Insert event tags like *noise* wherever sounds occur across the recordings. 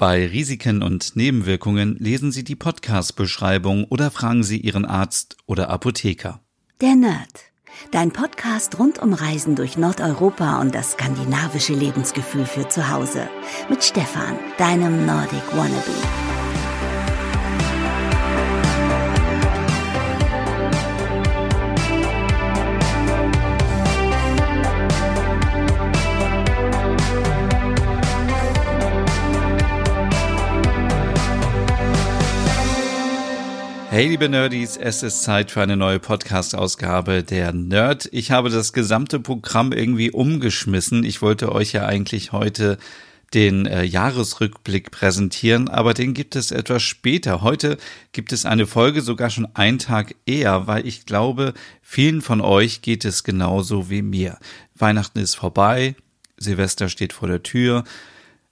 Bei Risiken und Nebenwirkungen lesen Sie die Podcast-Beschreibung oder fragen Sie Ihren Arzt oder Apotheker. Der Nerd. Dein Podcast rund um Reisen durch Nordeuropa und das skandinavische Lebensgefühl für zu Hause. Mit Stefan, deinem Nordic Wannabe. Hey liebe Nerdies, es ist Zeit für eine neue Podcast-Ausgabe der Nerd. Ich habe das gesamte Programm irgendwie umgeschmissen. Ich wollte euch ja eigentlich heute den äh, Jahresrückblick präsentieren, aber den gibt es etwas später. Heute gibt es eine Folge sogar schon einen Tag eher, weil ich glaube, vielen von euch geht es genauso wie mir. Weihnachten ist vorbei, Silvester steht vor der Tür.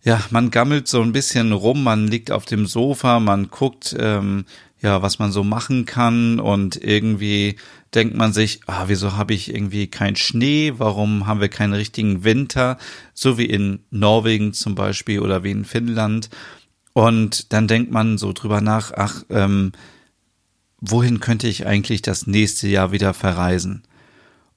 Ja, man gammelt so ein bisschen rum, man liegt auf dem Sofa, man guckt ähm, ja, was man so machen kann und irgendwie denkt man sich, ah, wieso habe ich irgendwie keinen Schnee? Warum haben wir keinen richtigen Winter? So wie in Norwegen zum Beispiel oder wie in Finnland. Und dann denkt man so drüber nach, ach, ähm, wohin könnte ich eigentlich das nächste Jahr wieder verreisen?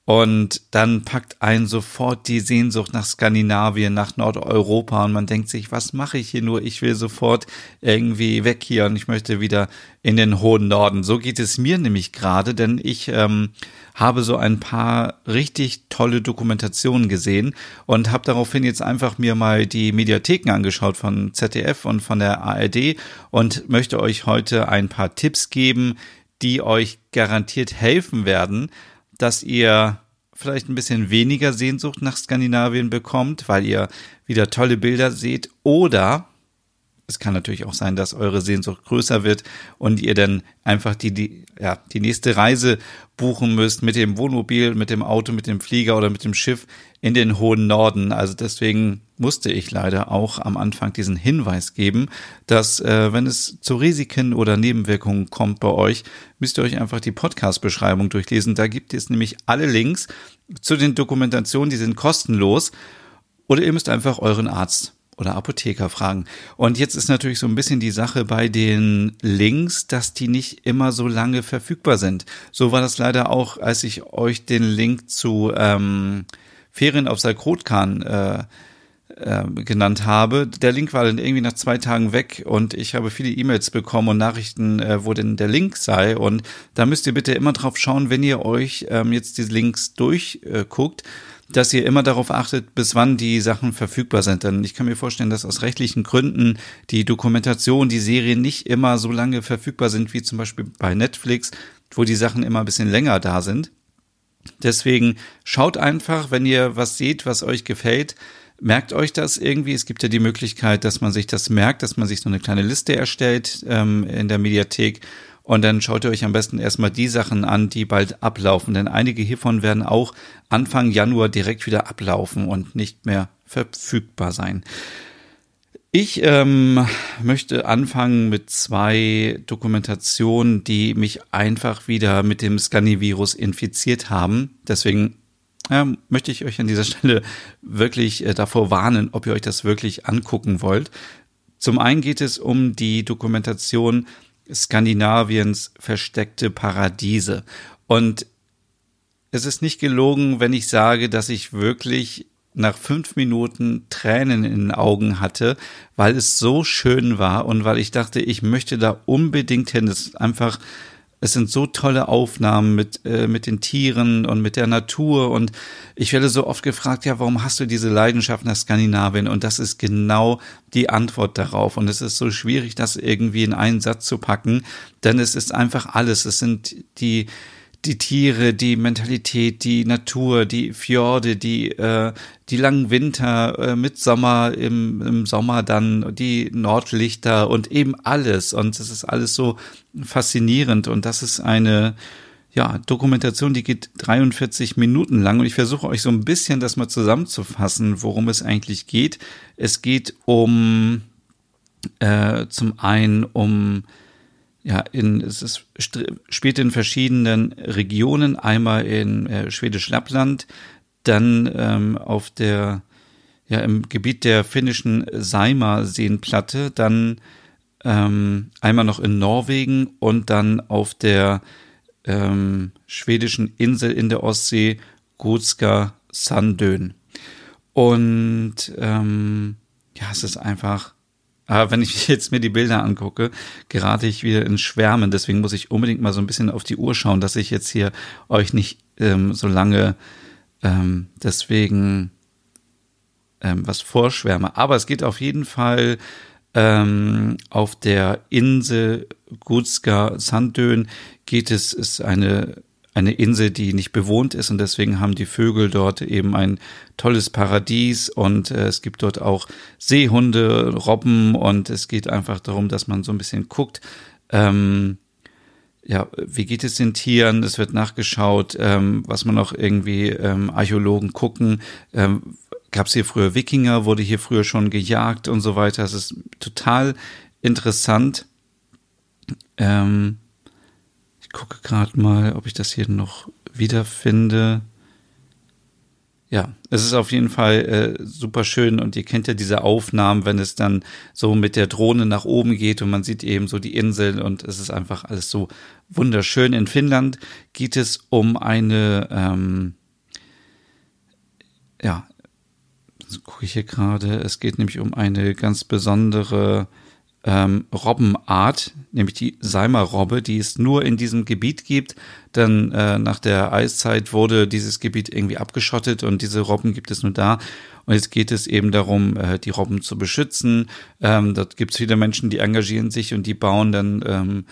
Und dann packt einen sofort die Sehnsucht nach Skandinavien, nach Nordeuropa und man denkt sich, was mache ich hier nur? Ich will sofort irgendwie weg hier und ich möchte wieder in den hohen Norden. So geht es mir nämlich gerade, denn ich ähm, habe so ein paar richtig tolle Dokumentationen gesehen und habe daraufhin jetzt einfach mir mal die Mediatheken angeschaut von ZDF und von der ARD und möchte euch heute ein paar Tipps geben, die euch garantiert helfen werden, dass ihr vielleicht ein bisschen weniger Sehnsucht nach Skandinavien bekommt, weil ihr wieder tolle Bilder seht oder es kann natürlich auch sein, dass eure Sehnsucht größer wird und ihr dann einfach die, die, ja, die nächste Reise buchen müsst mit dem Wohnmobil, mit dem Auto, mit dem Flieger oder mit dem Schiff in den hohen Norden. Also deswegen musste ich leider auch am Anfang diesen Hinweis geben, dass äh, wenn es zu Risiken oder Nebenwirkungen kommt bei euch, müsst ihr euch einfach die Podcast-Beschreibung durchlesen. Da gibt es nämlich alle Links zu den Dokumentationen, die sind kostenlos. Oder ihr müsst einfach euren Arzt oder Apotheker fragen. Und jetzt ist natürlich so ein bisschen die Sache bei den Links, dass die nicht immer so lange verfügbar sind. So war das leider auch, als ich euch den Link zu ähm, Ferien auf Salkrotkan äh, äh, genannt habe. Der Link war dann irgendwie nach zwei Tagen weg und ich habe viele E-Mails bekommen und Nachrichten, äh, wo denn der Link sei. Und da müsst ihr bitte immer drauf schauen, wenn ihr euch ähm, jetzt diese Links durchguckt, dass ihr immer darauf achtet, bis wann die Sachen verfügbar sind. Denn ich kann mir vorstellen, dass aus rechtlichen Gründen die Dokumentation, die Serien nicht immer so lange verfügbar sind wie zum Beispiel bei Netflix, wo die Sachen immer ein bisschen länger da sind. Deswegen schaut einfach, wenn ihr was seht, was euch gefällt, merkt euch das irgendwie. Es gibt ja die Möglichkeit, dass man sich das merkt, dass man sich so eine kleine Liste erstellt ähm, in der Mediathek und dann schaut ihr euch am besten erstmal die Sachen an, die bald ablaufen. Denn einige hiervon werden auch Anfang Januar direkt wieder ablaufen und nicht mehr verfügbar sein. Ich ähm, möchte anfangen mit zwei Dokumentationen, die mich einfach wieder mit dem Scani-Virus infiziert haben. Deswegen ja, möchte ich euch an dieser Stelle wirklich äh, davor warnen, ob ihr euch das wirklich angucken wollt. Zum einen geht es um die Dokumentation Skandinaviens versteckte Paradiese. Und es ist nicht gelogen, wenn ich sage, dass ich wirklich nach fünf Minuten Tränen in den Augen hatte, weil es so schön war und weil ich dachte, ich möchte da unbedingt hin. Es ist einfach es sind so tolle Aufnahmen mit, äh, mit den Tieren und mit der Natur. Und ich werde so oft gefragt, ja, warum hast du diese Leidenschaft nach Skandinavien? Und das ist genau die Antwort darauf. Und es ist so schwierig, das irgendwie in einen Satz zu packen, denn es ist einfach alles. Es sind die, die Tiere, die Mentalität, die Natur, die Fjorde, die, äh, die langen Winter äh, mit Sommer, im, im Sommer dann die Nordlichter und eben alles. Und es ist alles so faszinierend. Und das ist eine, ja, Dokumentation, die geht 43 Minuten lang. Und ich versuche euch so ein bisschen das mal zusammenzufassen, worum es eigentlich geht. Es geht um, äh, zum einen um ja, in, es ist, spielt in verschiedenen Regionen, einmal in äh, Schwedisch Lappland, dann ähm, auf der ja im Gebiet der finnischen Saimaa-Seenplatte, dann ähm, einmal noch in Norwegen und dann auf der ähm, schwedischen Insel in der Ostsee Gotska Sandön. Und ähm, ja, es ist einfach, aber wenn ich *laughs* jetzt mir die Bilder angucke, gerate ich wieder in Schwärmen. Deswegen muss ich unbedingt mal so ein bisschen auf die Uhr schauen, dass ich jetzt hier euch nicht ähm, so lange ähm, deswegen ähm, was vorschwärme. Aber es geht auf jeden Fall ähm, auf der Insel Gutska Sandön geht es, ist eine eine Insel, die nicht bewohnt ist und deswegen haben die Vögel dort eben ein tolles Paradies und äh, es gibt dort auch Seehunde, Robben und es geht einfach darum, dass man so ein bisschen guckt, ähm, ja, wie geht es den Tieren? Es wird nachgeschaut, ähm, was man noch irgendwie ähm, Archäologen gucken. Ähm, Gab es hier früher Wikinger? Wurde hier früher schon gejagt und so weiter? Es ist total interessant. Ähm, ich gucke gerade mal, ob ich das hier noch wiederfinde. Ja, es ist auf jeden Fall äh, super schön und ihr kennt ja diese Aufnahmen, wenn es dann so mit der Drohne nach oben geht und man sieht eben so die Insel und es ist einfach alles so wunderschön. In Finnland geht es um eine, ähm, ja, gucke ich hier gerade, es geht nämlich um eine ganz besondere ähm, Robbenart, nämlich die Seimer-Robbe, die es nur in diesem Gebiet gibt. Denn äh, nach der Eiszeit wurde dieses Gebiet irgendwie abgeschottet und diese Robben gibt es nur da. Und jetzt geht es eben darum, äh, die Robben zu beschützen. Ähm, dort gibt es viele Menschen, die engagieren sich und die bauen dann ähm,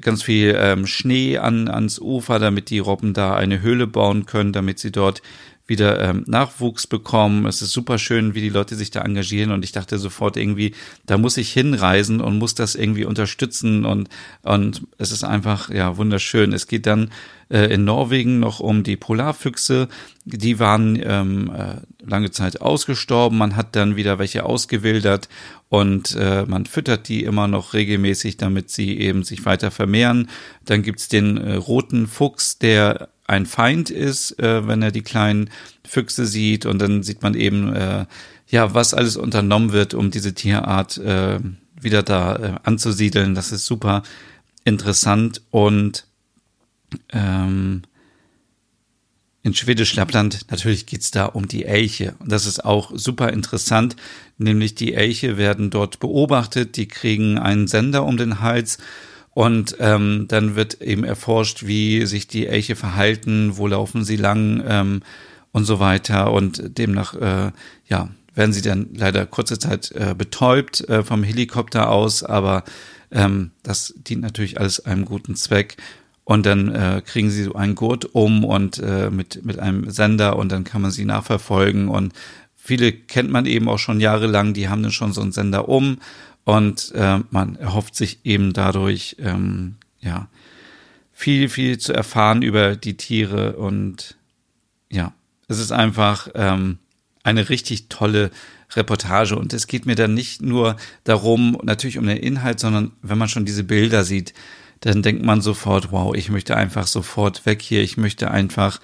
ganz viel ähm, Schnee an, ans Ufer, damit die Robben da eine Höhle bauen können, damit sie dort wieder ähm, Nachwuchs bekommen. Es ist super schön, wie die Leute sich da engagieren und ich dachte sofort irgendwie, da muss ich hinreisen und muss das irgendwie unterstützen und und es ist einfach ja wunderschön. Es geht dann äh, in Norwegen noch um die Polarfüchse. Die waren ähm, äh, lange Zeit ausgestorben. Man hat dann wieder welche ausgewildert und äh, man füttert die immer noch regelmäßig, damit sie eben sich weiter vermehren. Dann gibt's den äh, roten Fuchs, der ein Feind ist, äh, wenn er die kleinen Füchse sieht und dann sieht man eben, äh, ja, was alles unternommen wird, um diese Tierart äh, wieder da äh, anzusiedeln. Das ist super interessant und ähm, in Schwedisch Lappland natürlich geht's da um die Elche. Und das ist auch super interessant, nämlich die Elche werden dort beobachtet, die kriegen einen Sender um den Hals und ähm, dann wird eben erforscht, wie sich die Elche verhalten, wo laufen sie lang ähm, und so weiter. Und demnach, äh, ja, werden sie dann leider kurze Zeit äh, betäubt äh, vom Helikopter aus, aber ähm, das dient natürlich alles einem guten Zweck. Und dann äh, kriegen sie so einen Gurt um und äh, mit, mit einem Sender und dann kann man sie nachverfolgen. Und viele kennt man eben auch schon jahrelang, die haben dann schon so einen Sender um und äh, man erhofft sich eben dadurch, ähm, ja, viel, viel zu erfahren über die Tiere. Und ja, es ist einfach ähm, eine richtig tolle Reportage. Und es geht mir dann nicht nur darum, natürlich um den Inhalt, sondern wenn man schon diese Bilder sieht, dann denkt man sofort, wow, ich möchte einfach sofort weg hier. Ich möchte einfach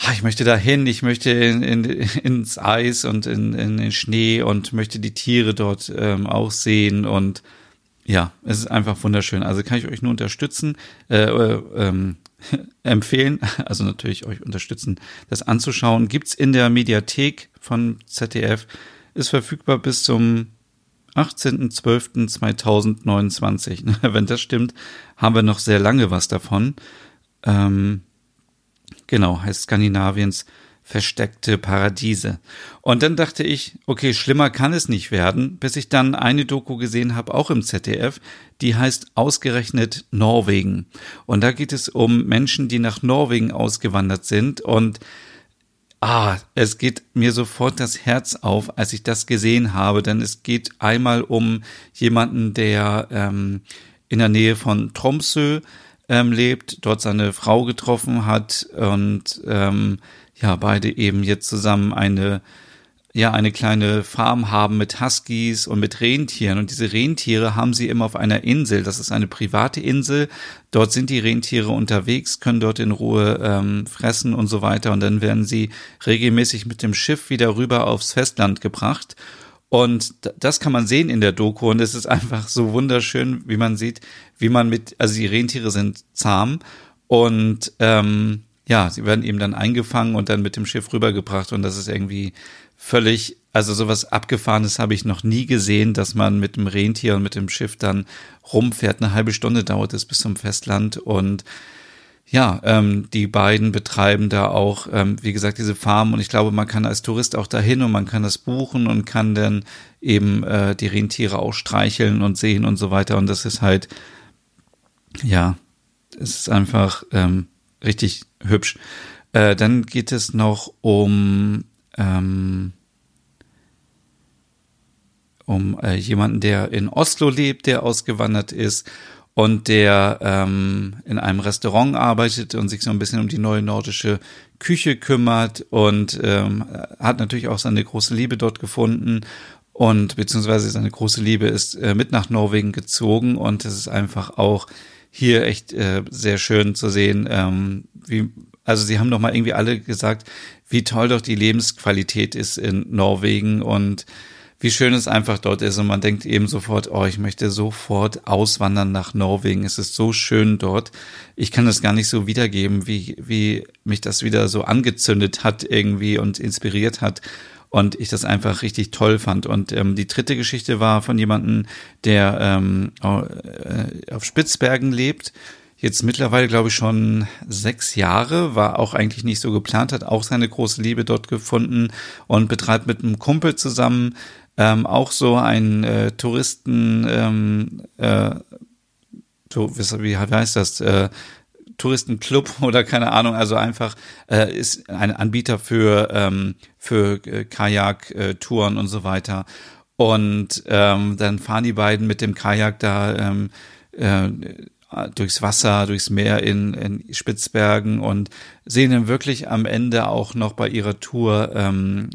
Ah, ich möchte dahin, ich möchte in, in, *laughs* ins Eis und in, in den Schnee und möchte die Tiere dort ähm, auch sehen und ja, es ist einfach wunderschön. Also kann ich euch nur unterstützen, äh, äh, ähm, *laughs* empfehlen, also natürlich euch unterstützen, das anzuschauen. Gibt's in der Mediathek von ZDF, ist verfügbar bis zum 18.12.2029. *laughs* Wenn das stimmt, haben wir noch sehr lange was davon. Ähm, Genau, heißt Skandinaviens versteckte Paradiese. Und dann dachte ich, okay, schlimmer kann es nicht werden, bis ich dann eine Doku gesehen habe, auch im ZDF, die heißt ausgerechnet Norwegen. Und da geht es um Menschen, die nach Norwegen ausgewandert sind und Ah, es geht mir sofort das Herz auf, als ich das gesehen habe, denn es geht einmal um jemanden, der ähm, in der Nähe von Tromsø ähm, lebt, dort seine Frau getroffen hat und ähm, ja, beide eben jetzt zusammen eine ja eine kleine Farm haben mit Huskies und mit Rentieren. Und diese Rentiere haben sie immer auf einer Insel. Das ist eine private Insel. Dort sind die Rentiere unterwegs, können dort in Ruhe ähm, fressen und so weiter. Und dann werden sie regelmäßig mit dem Schiff wieder rüber aufs Festland gebracht. Und das kann man sehen in der Doku und es ist einfach so wunderschön, wie man sieht, wie man mit, also die Rentiere sind zahm und ähm, ja, sie werden eben dann eingefangen und dann mit dem Schiff rübergebracht und das ist irgendwie völlig, also sowas Abgefahrenes habe ich noch nie gesehen, dass man mit dem Rentier und mit dem Schiff dann rumfährt. Eine halbe Stunde dauert es bis zum Festland und ja, ähm, die beiden betreiben da auch, ähm, wie gesagt, diese Farm und ich glaube, man kann als Tourist auch dahin und man kann das buchen und kann dann eben äh, die Rentiere auch streicheln und sehen und so weiter. Und das ist halt, ja, es ist einfach ähm, richtig hübsch. Äh, dann geht es noch um ähm, um äh, jemanden, der in Oslo lebt, der ausgewandert ist und der ähm, in einem Restaurant arbeitet und sich so ein bisschen um die neue nordische Küche kümmert und ähm, hat natürlich auch seine große Liebe dort gefunden und beziehungsweise seine große Liebe ist äh, mit nach Norwegen gezogen und es ist einfach auch hier echt äh, sehr schön zu sehen, ähm, wie also sie haben doch mal irgendwie alle gesagt, wie toll doch die Lebensqualität ist in Norwegen und wie schön es einfach dort ist und man denkt eben sofort, oh, ich möchte sofort auswandern nach Norwegen. Es ist so schön dort. Ich kann das gar nicht so wiedergeben, wie, wie mich das wieder so angezündet hat irgendwie und inspiriert hat und ich das einfach richtig toll fand. Und ähm, die dritte Geschichte war von jemandem, der ähm, äh, auf Spitzbergen lebt jetzt mittlerweile, glaube ich, schon sechs Jahre, war auch eigentlich nicht so geplant, hat auch seine große Liebe dort gefunden und betreibt mit einem Kumpel zusammen ähm, auch so ein äh, Touristen, ähm, äh, wie heißt das, äh, Touristenclub *laughs* oder keine Ahnung, also einfach äh, ist ein Anbieter für ähm, für äh, Kajak-Touren äh, und so weiter. Und ähm, dann fahren die beiden mit dem Kajak da ähm, äh, durchs Wasser, durchs Meer in, in Spitzbergen und sehen dann wirklich am Ende auch noch bei ihrer Tour ähm,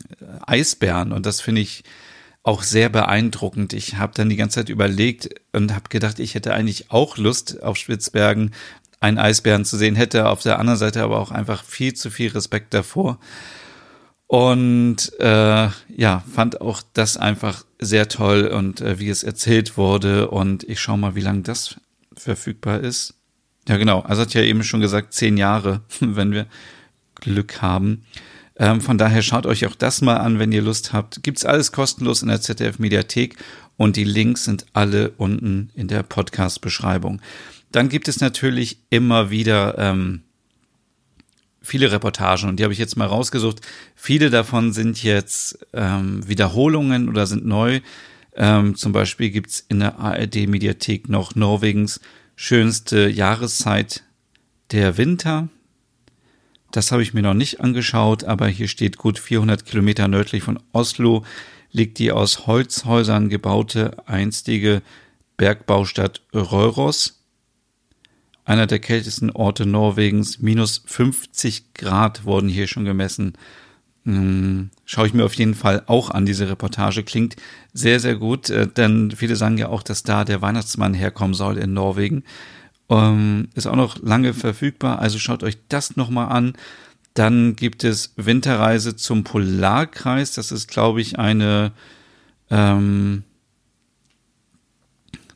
Eisbären. Und das finde ich auch sehr beeindruckend. Ich habe dann die ganze Zeit überlegt und habe gedacht, ich hätte eigentlich auch Lust auf Spitzbergen einen Eisbären zu sehen, hätte auf der anderen Seite aber auch einfach viel zu viel Respekt davor. Und äh, ja, fand auch das einfach sehr toll und äh, wie es erzählt wurde. Und ich schaue mal, wie lange das verfügbar ist. Ja, genau. Also hat ja eben schon gesagt, zehn Jahre, *laughs* wenn wir Glück haben. Ähm, von daher schaut euch auch das mal an, wenn ihr Lust habt. Gibt's alles kostenlos in der ZDF Mediathek und die Links sind alle unten in der Podcast-Beschreibung. Dann gibt es natürlich immer wieder ähm, viele Reportagen und die habe ich jetzt mal rausgesucht. Viele davon sind jetzt ähm, Wiederholungen oder sind neu. Ähm, zum Beispiel gibt's in der ARD-Mediathek noch Norwegens schönste Jahreszeit der Winter. Das habe ich mir noch nicht angeschaut, aber hier steht gut 400 Kilometer nördlich von Oslo liegt die aus Holzhäusern gebaute einstige Bergbaustadt Røros. Einer der kältesten Orte Norwegens. Minus 50 Grad wurden hier schon gemessen. Hm, schaue ich mir auf jeden Fall auch an. Diese Reportage klingt sehr, sehr gut, äh, denn viele sagen ja auch, dass da der Weihnachtsmann herkommen soll in Norwegen. Ähm, ist auch noch lange verfügbar, also schaut euch das nochmal an. Dann gibt es Winterreise zum Polarkreis. Das ist, glaube ich, eine, ähm,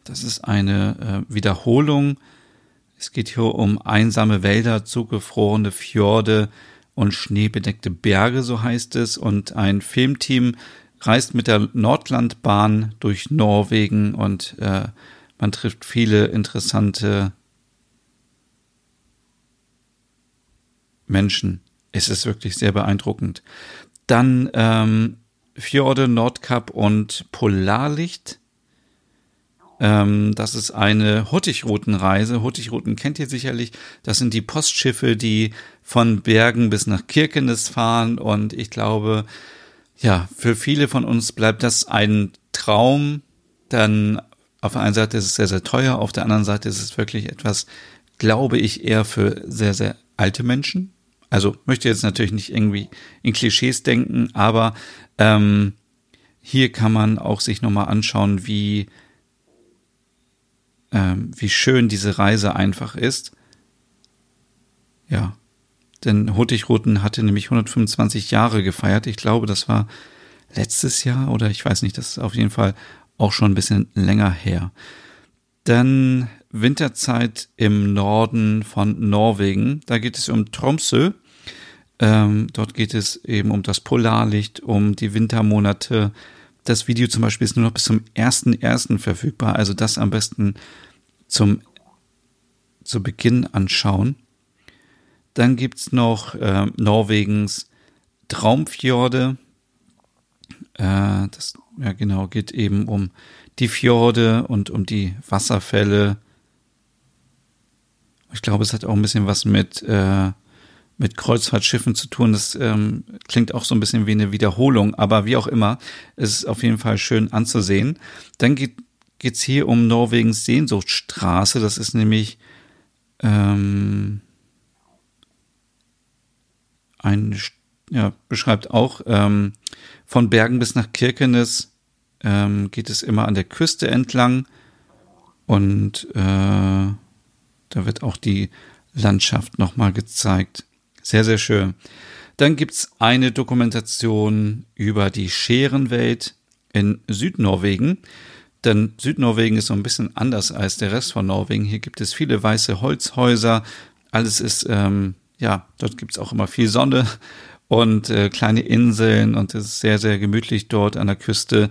das ist eine äh, Wiederholung. Es geht hier um einsame Wälder, zugefrorene Fjorde und schneebedeckte Berge, so heißt es. Und ein Filmteam reist mit der Nordlandbahn durch Norwegen und äh, man trifft viele interessante Menschen. Es ist wirklich sehr beeindruckend. Dann ähm, Fjorde, Nordkap und Polarlicht. Ähm, das ist eine. Hurtigruten kennt ihr sicherlich. Das sind die Postschiffe, die von Bergen bis nach Kirkenes fahren. Und ich glaube, ja, für viele von uns bleibt das ein Traum. Dann auf der einen Seite ist es sehr, sehr teuer. Auf der anderen Seite ist es wirklich etwas, glaube ich, eher für sehr, sehr alte Menschen Also möchte jetzt natürlich nicht irgendwie in Klischees denken, aber ähm, hier kann man auch sich nochmal anschauen, wie, ähm, wie schön diese Reise einfach ist. Ja, denn Hurtigruten hatte nämlich 125 Jahre gefeiert. Ich glaube, das war letztes Jahr oder ich weiß nicht, das ist auf jeden Fall auch schon ein bisschen länger her. Dann Winterzeit im Norden von Norwegen. Da geht es um Tromsø. Ähm, dort geht es eben um das Polarlicht, um die Wintermonate. Das Video zum Beispiel ist nur noch bis zum 1.1. verfügbar, also das am besten zum zu Beginn anschauen. Dann gibt's noch äh, Norwegens Traumfjorde. Äh, das ja genau geht eben um die Fjorde und um die Wasserfälle. Ich glaube, es hat auch ein bisschen was mit äh, mit Kreuzfahrtschiffen zu tun. Das ähm, klingt auch so ein bisschen wie eine Wiederholung, aber wie auch immer, es ist auf jeden Fall schön anzusehen. Dann geht geht's hier um Norwegens Sehnsuchtsstraße. Das ist nämlich ähm, ein, ja, beschreibt auch ähm, von Bergen bis nach Kirkenes ähm, geht es immer an der Küste entlang und äh, da wird auch die Landschaft nochmal gezeigt. Sehr, sehr schön. Dann gibt's eine Dokumentation über die Scherenwelt in Südnorwegen. Denn Südnorwegen ist so ein bisschen anders als der Rest von Norwegen. Hier gibt es viele weiße Holzhäuser. Alles ist, ähm, ja, dort gibt's auch immer viel Sonne und äh, kleine Inseln und es ist sehr, sehr gemütlich dort an der Küste.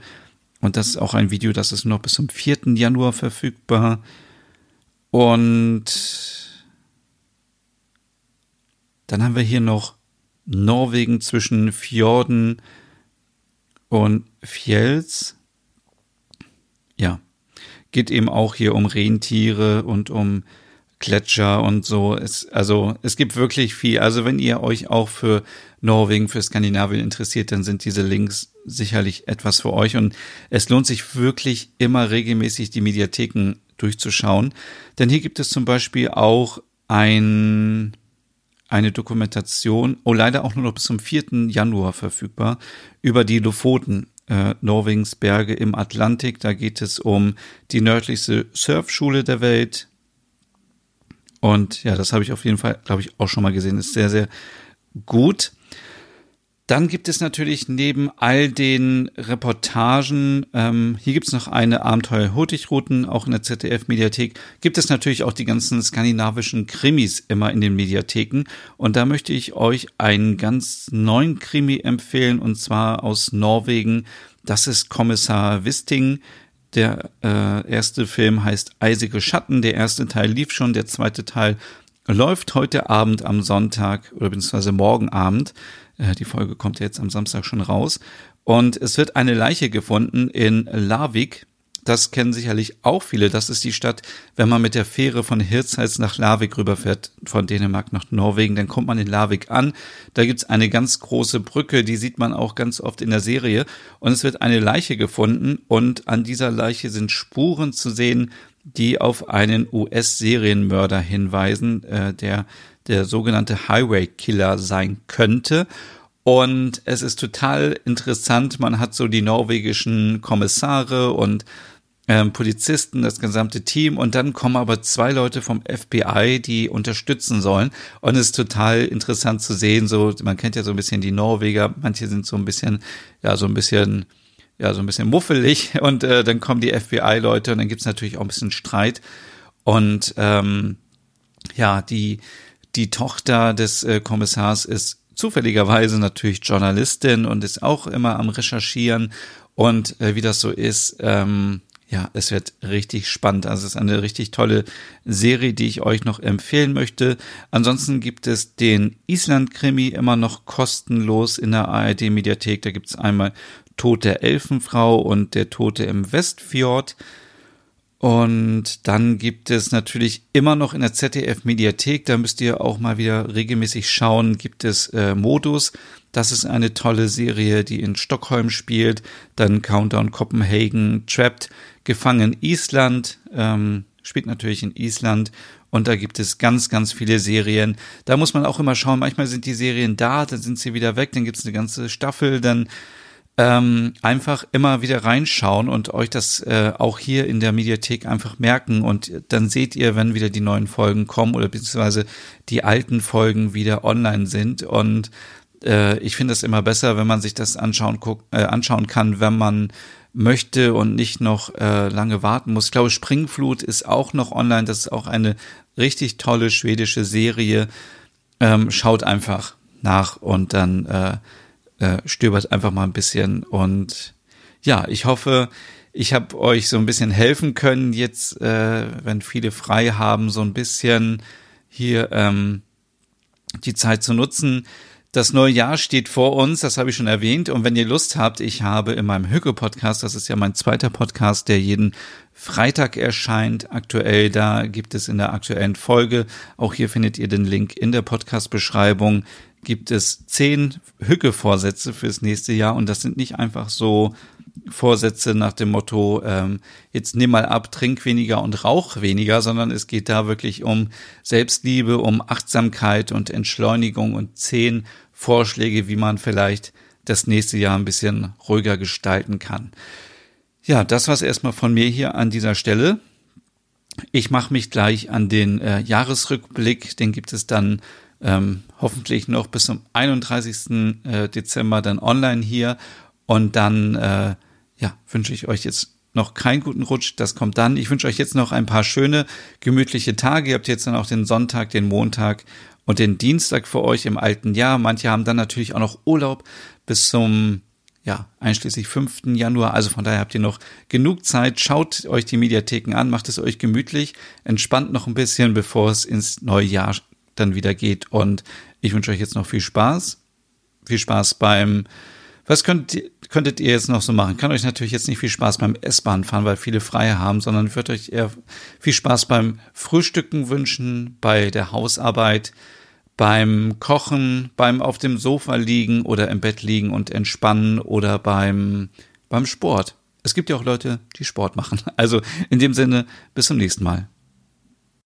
Und das ist auch ein Video, das ist noch bis zum 4. Januar verfügbar. Und dann haben wir hier noch Norwegen zwischen Fjorden und Fjells. Ja, geht eben auch hier um Rentiere und um Gletscher und so. Es, also es gibt wirklich viel. Also wenn ihr euch auch für Norwegen, für Skandinavien interessiert, dann sind diese Links sicherlich etwas für euch. Und es lohnt sich wirklich immer regelmäßig die Mediatheken durchzuschauen. Denn hier gibt es zum Beispiel auch ein eine Dokumentation, oh leider auch nur noch bis zum 4. Januar verfügbar, über die Lofoten, äh, Norwegens Berge im Atlantik. Da geht es um die nördlichste Surfschule der Welt. Und ja, das habe ich auf jeden Fall, glaube ich, auch schon mal gesehen. Ist sehr, sehr gut. Dann gibt es natürlich neben all den Reportagen, ähm, hier gibt es noch eine Abenteuer Hurtigruten, auch in der ZDF-Mediathek, gibt es natürlich auch die ganzen skandinavischen Krimis immer in den Mediatheken. Und da möchte ich euch einen ganz neuen Krimi empfehlen, und zwar aus Norwegen. Das ist Kommissar Wisting. Der äh, erste Film heißt Eisige Schatten. Der erste Teil lief schon, der zweite Teil läuft heute Abend am Sonntag oder beziehungsweise morgen Abend. Äh, die Folge kommt jetzt am Samstag schon raus. Und es wird eine Leiche gefunden in Larvik. Das kennen sicherlich auch viele. Das ist die Stadt, wenn man mit der Fähre von Hirtshals nach Larvik rüberfährt, von Dänemark nach Norwegen, dann kommt man in Larvik an. Da gibt's eine ganz große Brücke, die sieht man auch ganz oft in der Serie. Und es wird eine Leiche gefunden und an dieser Leiche sind Spuren zu sehen, die auf einen US-Serienmörder hinweisen, äh, der der sogenannte Highway Killer sein könnte. Und es ist total interessant. Man hat so die norwegischen Kommissare und ähm, Polizisten, das gesamte Team und dann kommen aber zwei Leute vom FBI, die unterstützen sollen und es ist total interessant zu sehen, so man kennt ja so ein bisschen die Norweger, manche sind so ein bisschen ja so ein bisschen ja so ein bisschen muffelig *laughs* und äh, dann kommen die FBI-Leute und dann gibt's natürlich auch ein bisschen Streit und ähm, ja die die Tochter des äh, Kommissars ist zufälligerweise natürlich Journalistin und ist auch immer am Recherchieren. Und äh, wie das so ist, ähm, ja, es wird richtig spannend. Also es ist eine richtig tolle Serie, die ich euch noch empfehlen möchte. Ansonsten gibt es den Island-Krimi immer noch kostenlos in der ARD-Mediathek. Da gibt es einmal Tod der Elfenfrau und der Tote im Westfjord. Und dann gibt es natürlich immer noch in der ZDF-Mediathek, da müsst ihr auch mal wieder regelmäßig schauen, gibt es äh, Modus. Das ist eine tolle Serie, die in Stockholm spielt. Dann Countdown Copenhagen, Trapped, Gefangen Island, ähm, spielt natürlich in Island. Und da gibt es ganz, ganz viele Serien. Da muss man auch immer schauen, manchmal sind die Serien da, dann sind sie wieder weg, dann gibt es eine ganze Staffel, dann ähm, einfach immer wieder reinschauen und euch das äh, auch hier in der Mediathek einfach merken und dann seht ihr, wenn wieder die neuen Folgen kommen oder beziehungsweise die alten Folgen wieder online sind und äh, ich finde es immer besser, wenn man sich das anschauen, guck, äh, anschauen kann, wenn man möchte und nicht noch äh, lange warten muss. Ich glaube, Springflut ist auch noch online. Das ist auch eine richtig tolle schwedische Serie. Ähm, schaut einfach nach und dann äh, äh, stöbert einfach mal ein bisschen. Und ja, ich hoffe, ich habe euch so ein bisschen helfen können, jetzt, äh, wenn viele frei haben, so ein bisschen hier ähm, die Zeit zu nutzen. Das neue Jahr steht vor uns, das habe ich schon erwähnt. Und wenn ihr Lust habt, ich habe in meinem Hücke-Podcast, das ist ja mein zweiter Podcast, der jeden Freitag erscheint, aktuell, da gibt es in der aktuellen Folge, auch hier findet ihr den Link in der Podcast-Beschreibung, gibt es zehn Hücke-Vorsätze fürs nächste Jahr. Und das sind nicht einfach so Vorsätze nach dem Motto, ähm, jetzt nimm mal ab, trink weniger und rauch weniger, sondern es geht da wirklich um Selbstliebe, um Achtsamkeit und Entschleunigung und zehn Vorschläge, wie man vielleicht das nächste Jahr ein bisschen ruhiger gestalten kann. Ja, das war's erstmal von mir hier an dieser Stelle. Ich mache mich gleich an den äh, Jahresrückblick, den gibt es dann ähm, hoffentlich noch bis zum 31. Äh, Dezember dann online hier und dann äh, ja, wünsche ich euch jetzt noch keinen guten Rutsch. Das kommt dann. Ich wünsche euch jetzt noch ein paar schöne, gemütliche Tage. Ihr habt jetzt dann auch den Sonntag, den Montag und den Dienstag für euch im alten Jahr. Manche haben dann natürlich auch noch Urlaub bis zum, ja, einschließlich 5. Januar. Also von daher habt ihr noch genug Zeit. Schaut euch die Mediatheken an, macht es euch gemütlich, entspannt noch ein bisschen, bevor es ins neue Jahr dann wieder geht. Und ich wünsche euch jetzt noch viel Spaß. Viel Spaß beim was könnt, könntet ihr jetzt noch so machen? Kann euch natürlich jetzt nicht viel Spaß beim S-Bahn fahren, weil viele frei haben, sondern würde euch eher viel Spaß beim Frühstücken wünschen, bei der Hausarbeit, beim Kochen, beim auf dem Sofa liegen oder im Bett liegen und entspannen oder beim, beim Sport. Es gibt ja auch Leute, die Sport machen. *laughs* Also in dem Sinne, bis zum nächsten Mal.